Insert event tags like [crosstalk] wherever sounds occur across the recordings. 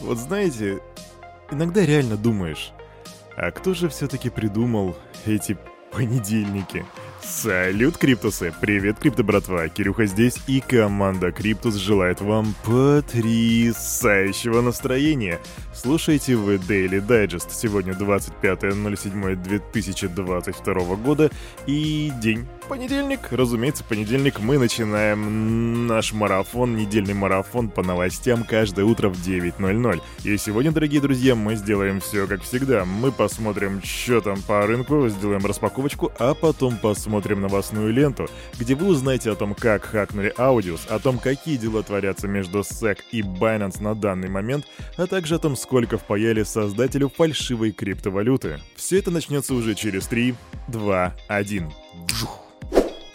Вот знаете, иногда реально думаешь, а кто же все-таки придумал эти понедельники? Салют, Криптусы! Привет, Крипто братва! Кирюха здесь, и команда Криптус желает вам потрясающего настроения. Слушайте вы Daily Digest. Сегодня 25.07.2022 года и день понедельник. Разумеется, понедельник мы начинаем наш марафон, недельный марафон по новостям каждое утро в 9.00. И сегодня, дорогие друзья, мы сделаем все как всегда. Мы посмотрим, что там по рынку, сделаем распаковочку, а потом посмотрим новостную ленту, где вы узнаете о том, как хакнули Audius, о том, какие дела творятся между SEC и Binance на данный момент, а также о том, сколько впаяли создателю фальшивой криптовалюты. Все это начнется уже через 3, 2, 1. Вжух.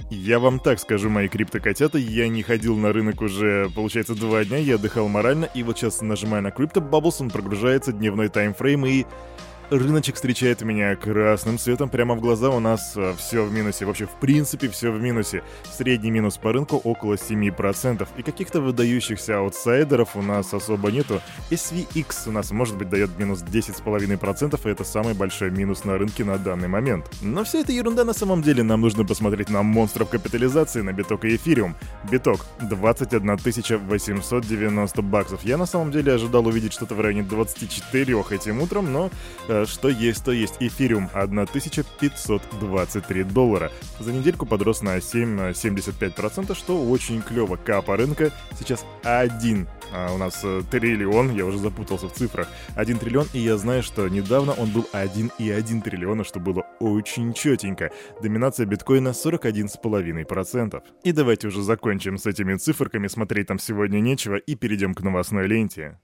Я вам так скажу, мои криптокотята, я не ходил на рынок уже, получается, два дня, я отдыхал морально, и вот сейчас нажимаю на Crypto Bubbles, он прогружается, дневной таймфрейм, и рыночек встречает меня красным цветом прямо в глаза. У нас э, все в минусе. Вообще, в принципе, все в минусе. Средний минус по рынку около 7%. И каких-то выдающихся аутсайдеров у нас особо нету. SVX у нас, может быть, дает минус 10,5%, и это самый большой минус на рынке на данный момент. Но вся эта ерунда на самом деле. Нам нужно посмотреть на монстров капитализации, на биток и эфириум. Биток 21 890 баксов. Я на самом деле ожидал увидеть что-то в районе 24 этим утром, но что есть, то есть. Эфириум 1523 доллара. За недельку подрос на 7,75%, что очень клево. Капа рынка сейчас 1 а у нас э, триллион, я уже запутался в цифрах, 1 триллион, и я знаю, что недавно он был 1,1 триллиона, что было очень четенько. Доминация биткоина 41,5%. И давайте уже закончим с этими циферками, смотреть там сегодня нечего, и перейдем к новостной ленте.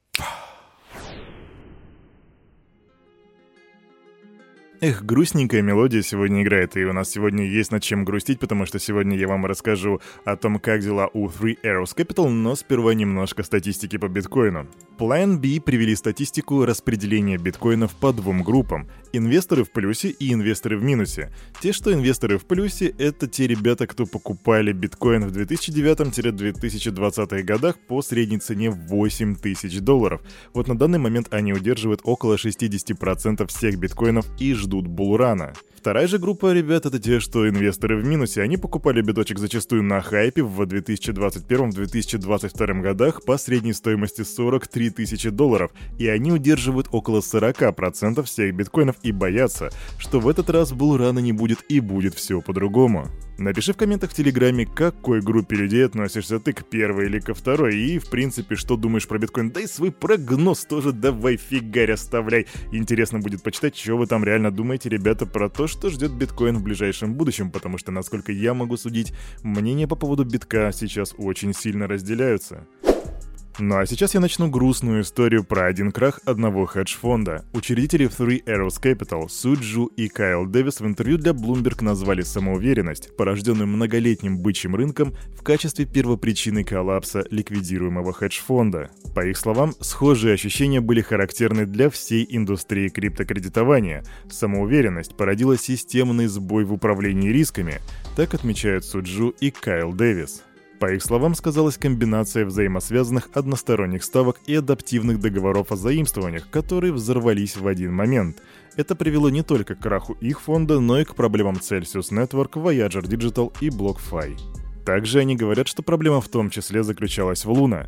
Эх, грустненькая мелодия сегодня играет, и у нас сегодня есть над чем грустить, потому что сегодня я вам расскажу о том, как дела у Three Arrows Capital, но сперва немножко статистики по биткоину. Plan B привели статистику распределения биткоинов по двум группам. Инвесторы в плюсе и инвесторы в минусе. Те, что инвесторы в плюсе, это те ребята, кто покупали биткоин в 2009-2020 годах по средней цене 8 тысяч долларов. Вот на данный момент они удерживают около 60% всех биткоинов и ждут булрана. Вторая же группа ребят это те, что инвесторы в минусе. Они покупали биточек зачастую на хайпе в 2021-2022 годах по средней стоимости 43 тысячи долларов, и они удерживают около 40% всех биткоинов и боятся, что в этот раз булрана не будет и будет все по-другому. Напиши в комментах в Телеграме, к какой группе людей относишься ты, к первой или ко второй, и, в принципе, что думаешь про биткоин. Дай свой прогноз тоже давай фигарь оставляй. Интересно будет почитать, что вы там реально думаете, ребята, про то, что ждет биткоин в ближайшем будущем, потому что, насколько я могу судить, мнения по поводу битка сейчас очень сильно разделяются. Ну а сейчас я начну грустную историю про один крах одного хедж-фонда. Учредители Three Arrows Capital, Суджу и Кайл Дэвис в интервью для Bloomberg назвали самоуверенность, порожденную многолетним бычьим рынком, в качестве первопричины коллапса ликвидируемого хедж-фонда. По их словам, схожие ощущения были характерны для всей индустрии криптокредитования. Самоуверенность породила системный сбой в управлении рисками, так отмечают Суджу и Кайл Дэвис. По их словам, сказалась комбинация взаимосвязанных односторонних ставок и адаптивных договоров о заимствованиях, которые взорвались в один момент. Это привело не только к краху их фонда, но и к проблемам Celsius Network, Voyager Digital и BlockFi. Также они говорят, что проблема в том числе заключалась в Луна.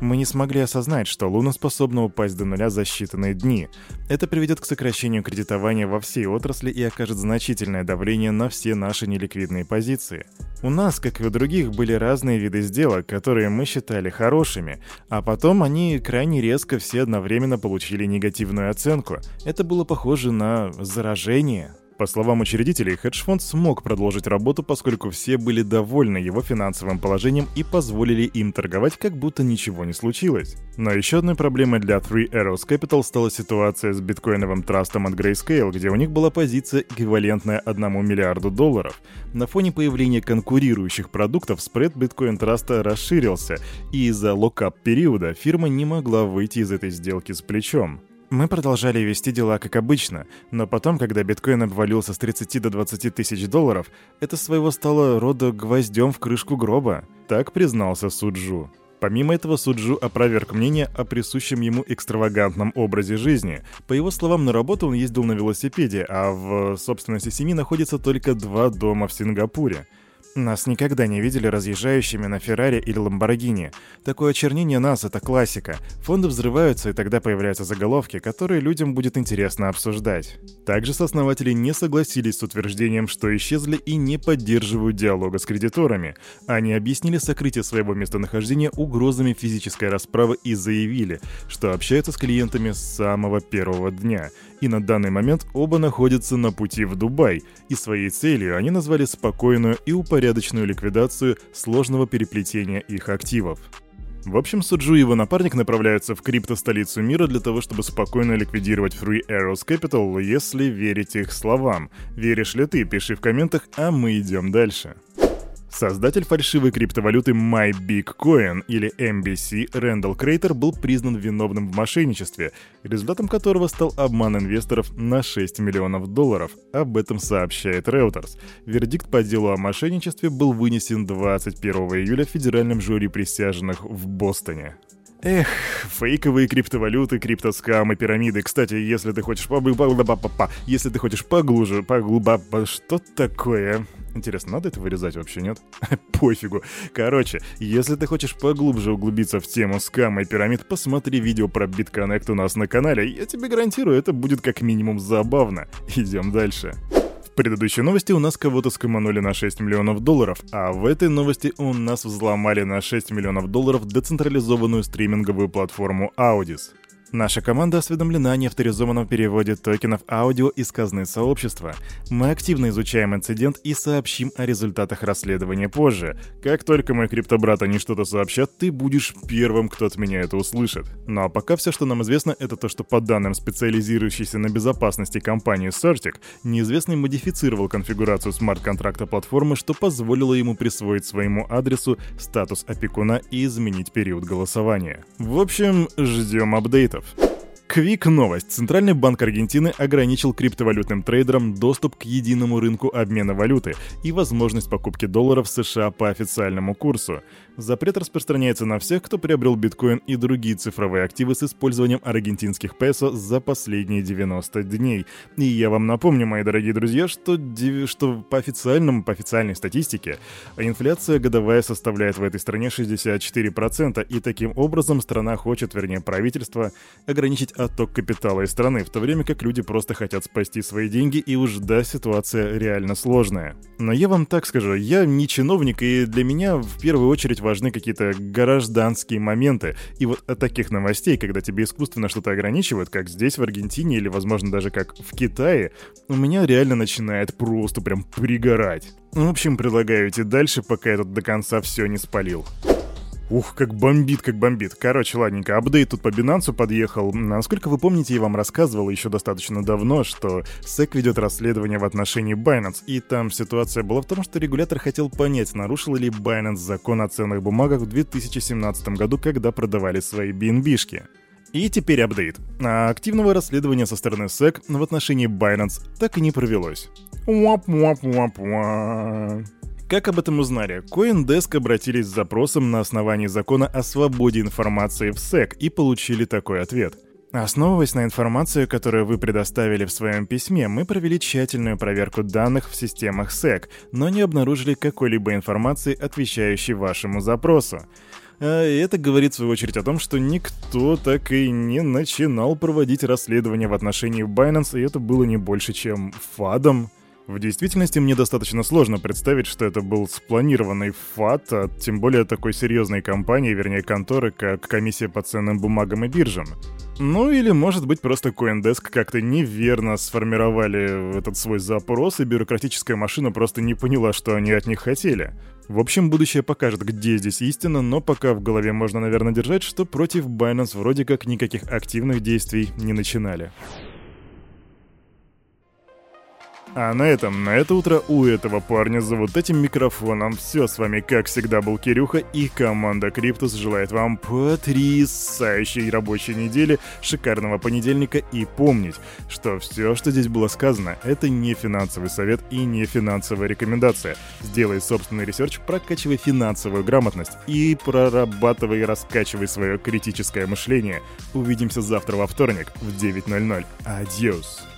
Мы не смогли осознать, что Луна способна упасть до нуля за считанные дни. Это приведет к сокращению кредитования во всей отрасли и окажет значительное давление на все наши неликвидные позиции. У нас, как и у других, были разные виды сделок, которые мы считали хорошими, а потом они крайне резко все одновременно получили негативную оценку. Это было похоже на заражение. По словам учредителей, хедж-фонд смог продолжить работу, поскольку все были довольны его финансовым положением и позволили им торговать, как будто ничего не случилось. Но еще одной проблемой для Three Arrows Capital стала ситуация с биткоиновым трастом от Grayscale, где у них была позиция, эквивалентная 1 миллиарду долларов. На фоне появления конкурирующих продуктов спред биткоин траста расширился, и из-за локап периода фирма не могла выйти из этой сделки с плечом. Мы продолжали вести дела как обычно, но потом, когда биткоин обвалился с 30 до 20 тысяч долларов, это своего стало рода гвоздем в крышку гроба, так признался Суджу. Помимо этого, Суджу опроверг мнение о присущем ему экстравагантном образе жизни. По его словам, на работу он ездил на велосипеде, а в собственности семьи находится только два дома в Сингапуре. Нас никогда не видели разъезжающими на Феррари или Ламборгини. Такое очернение нас — это классика. Фонды взрываются, и тогда появляются заголовки, которые людям будет интересно обсуждать. Также сооснователи не согласились с утверждением, что исчезли и не поддерживают диалога с кредиторами. Они объяснили сокрытие своего местонахождения угрозами физической расправы и заявили, что общаются с клиентами с самого первого дня. И на данный момент оба находятся на пути в Дубай, и своей целью они назвали спокойную и упорядоченную порядочную ликвидацию сложного переплетения их активов. В общем, Суджу и его напарник направляются в крипто-столицу мира для того, чтобы спокойно ликвидировать Free Arrows Capital, если верить их словам. Веришь ли ты? Пиши в комментах, а мы идем дальше. Создатель фальшивой криптовалюты MyBigCoin или MBC Рэндалл Крейтер был признан виновным в мошенничестве, результатом которого стал обман инвесторов на 6 миллионов долларов. Об этом сообщает Reuters. Вердикт по делу о мошенничестве был вынесен 21 июля в федеральном жюри присяжных в Бостоне. Эх, фейковые криптовалюты, криптоскамы, пирамиды. Кстати, если ты хочешь по... Если ты хочешь поглубже, поглуба... Что такое? Интересно, надо это вырезать вообще, нет? [laughs] Пофигу. Короче, если ты хочешь поглубже углубиться в тему скама и пирамид, посмотри видео про BitConnect у нас на канале. Я тебе гарантирую, это будет как минимум забавно. Идем дальше. Предыдущей новости у нас кого-то скоманули на 6 миллионов долларов, а в этой новости у нас взломали на 6 миллионов долларов децентрализованную стриминговую платформу Audis. Наша команда осведомлена о неавторизованном переводе токенов аудио из казны сообщества. Мы активно изучаем инцидент и сообщим о результатах расследования позже. Как только мои криптобрат они что-то сообщат, ты будешь первым, кто от меня это услышит. Ну а пока все, что нам известно, это то, что по данным специализирующейся на безопасности компании Certic, неизвестный модифицировал конфигурацию смарт-контракта платформы, что позволило ему присвоить своему адресу статус опекуна и изменить период голосования. В общем, ждем апдейтов. of. Квик новость. Центральный банк Аргентины ограничил криптовалютным трейдерам доступ к единому рынку обмена валюты и возможность покупки долларов США по официальному курсу. Запрет распространяется на всех, кто приобрел биткоин и другие цифровые активы с использованием аргентинских песо за последние 90 дней. И я вам напомню, мои дорогие друзья, что, что по официальному, по официальной статистике, инфляция годовая составляет в этой стране 64%, и таким образом страна хочет, вернее правительство, ограничить отток капитала из страны, в то время как люди просто хотят спасти свои деньги, и уж да, ситуация реально сложная. Но я вам так скажу, я не чиновник, и для меня в первую очередь важны какие-то гражданские моменты. И вот от таких новостей, когда тебе искусственно что-то ограничивают, как здесь в Аргентине или, возможно, даже как в Китае, у меня реально начинает просто прям пригорать. В общем, предлагаю идти дальше, пока я тут до конца все не спалил. Ух, как бомбит, как бомбит. Короче, ладненько, апдейт тут по Binance подъехал. Насколько вы помните, я вам рассказывал еще достаточно давно, что SEC ведет расследование в отношении Binance, и там ситуация была в том, что регулятор хотел понять, нарушил ли Binance закон о ценных бумагах в 2017 году, когда продавали свои BNB-шки. И теперь апдейт. А активного расследования со стороны SEC в отношении Binance так и не провелось. Уап-уап-уап-уап. Как об этом узнали? CoinDesk обратились с запросом на основании закона о свободе информации в SEC и получили такой ответ. Основываясь на информации, которую вы предоставили в своем письме, мы провели тщательную проверку данных в системах SEC, но не обнаружили какой-либо информации, отвечающей вашему запросу. А это говорит в свою очередь о том, что никто так и не начинал проводить расследование в отношении Binance, и это было не больше, чем фадом. В действительности мне достаточно сложно представить, что это был спланированный фат, а тем более такой серьезной компании, вернее конторы, как комиссия по ценным бумагам и биржам. Ну или, может быть, просто Coindesk как-то неверно сформировали этот свой запрос, и бюрократическая машина просто не поняла, что они от них хотели. В общем, будущее покажет, где здесь истина, но пока в голове можно, наверное, держать, что против Binance вроде как никаких активных действий не начинали. А на этом, на это утро у этого парня за вот этим микрофоном все с вами, как всегда, был Кирюха и команда Криптус желает вам потрясающей рабочей недели, шикарного понедельника и помнить, что все, что здесь было сказано, это не финансовый совет и не финансовая рекомендация. Сделай собственный research, прокачивай финансовую грамотность и прорабатывай и раскачивай свое критическое мышление. Увидимся завтра во вторник в 9.00. Адьос.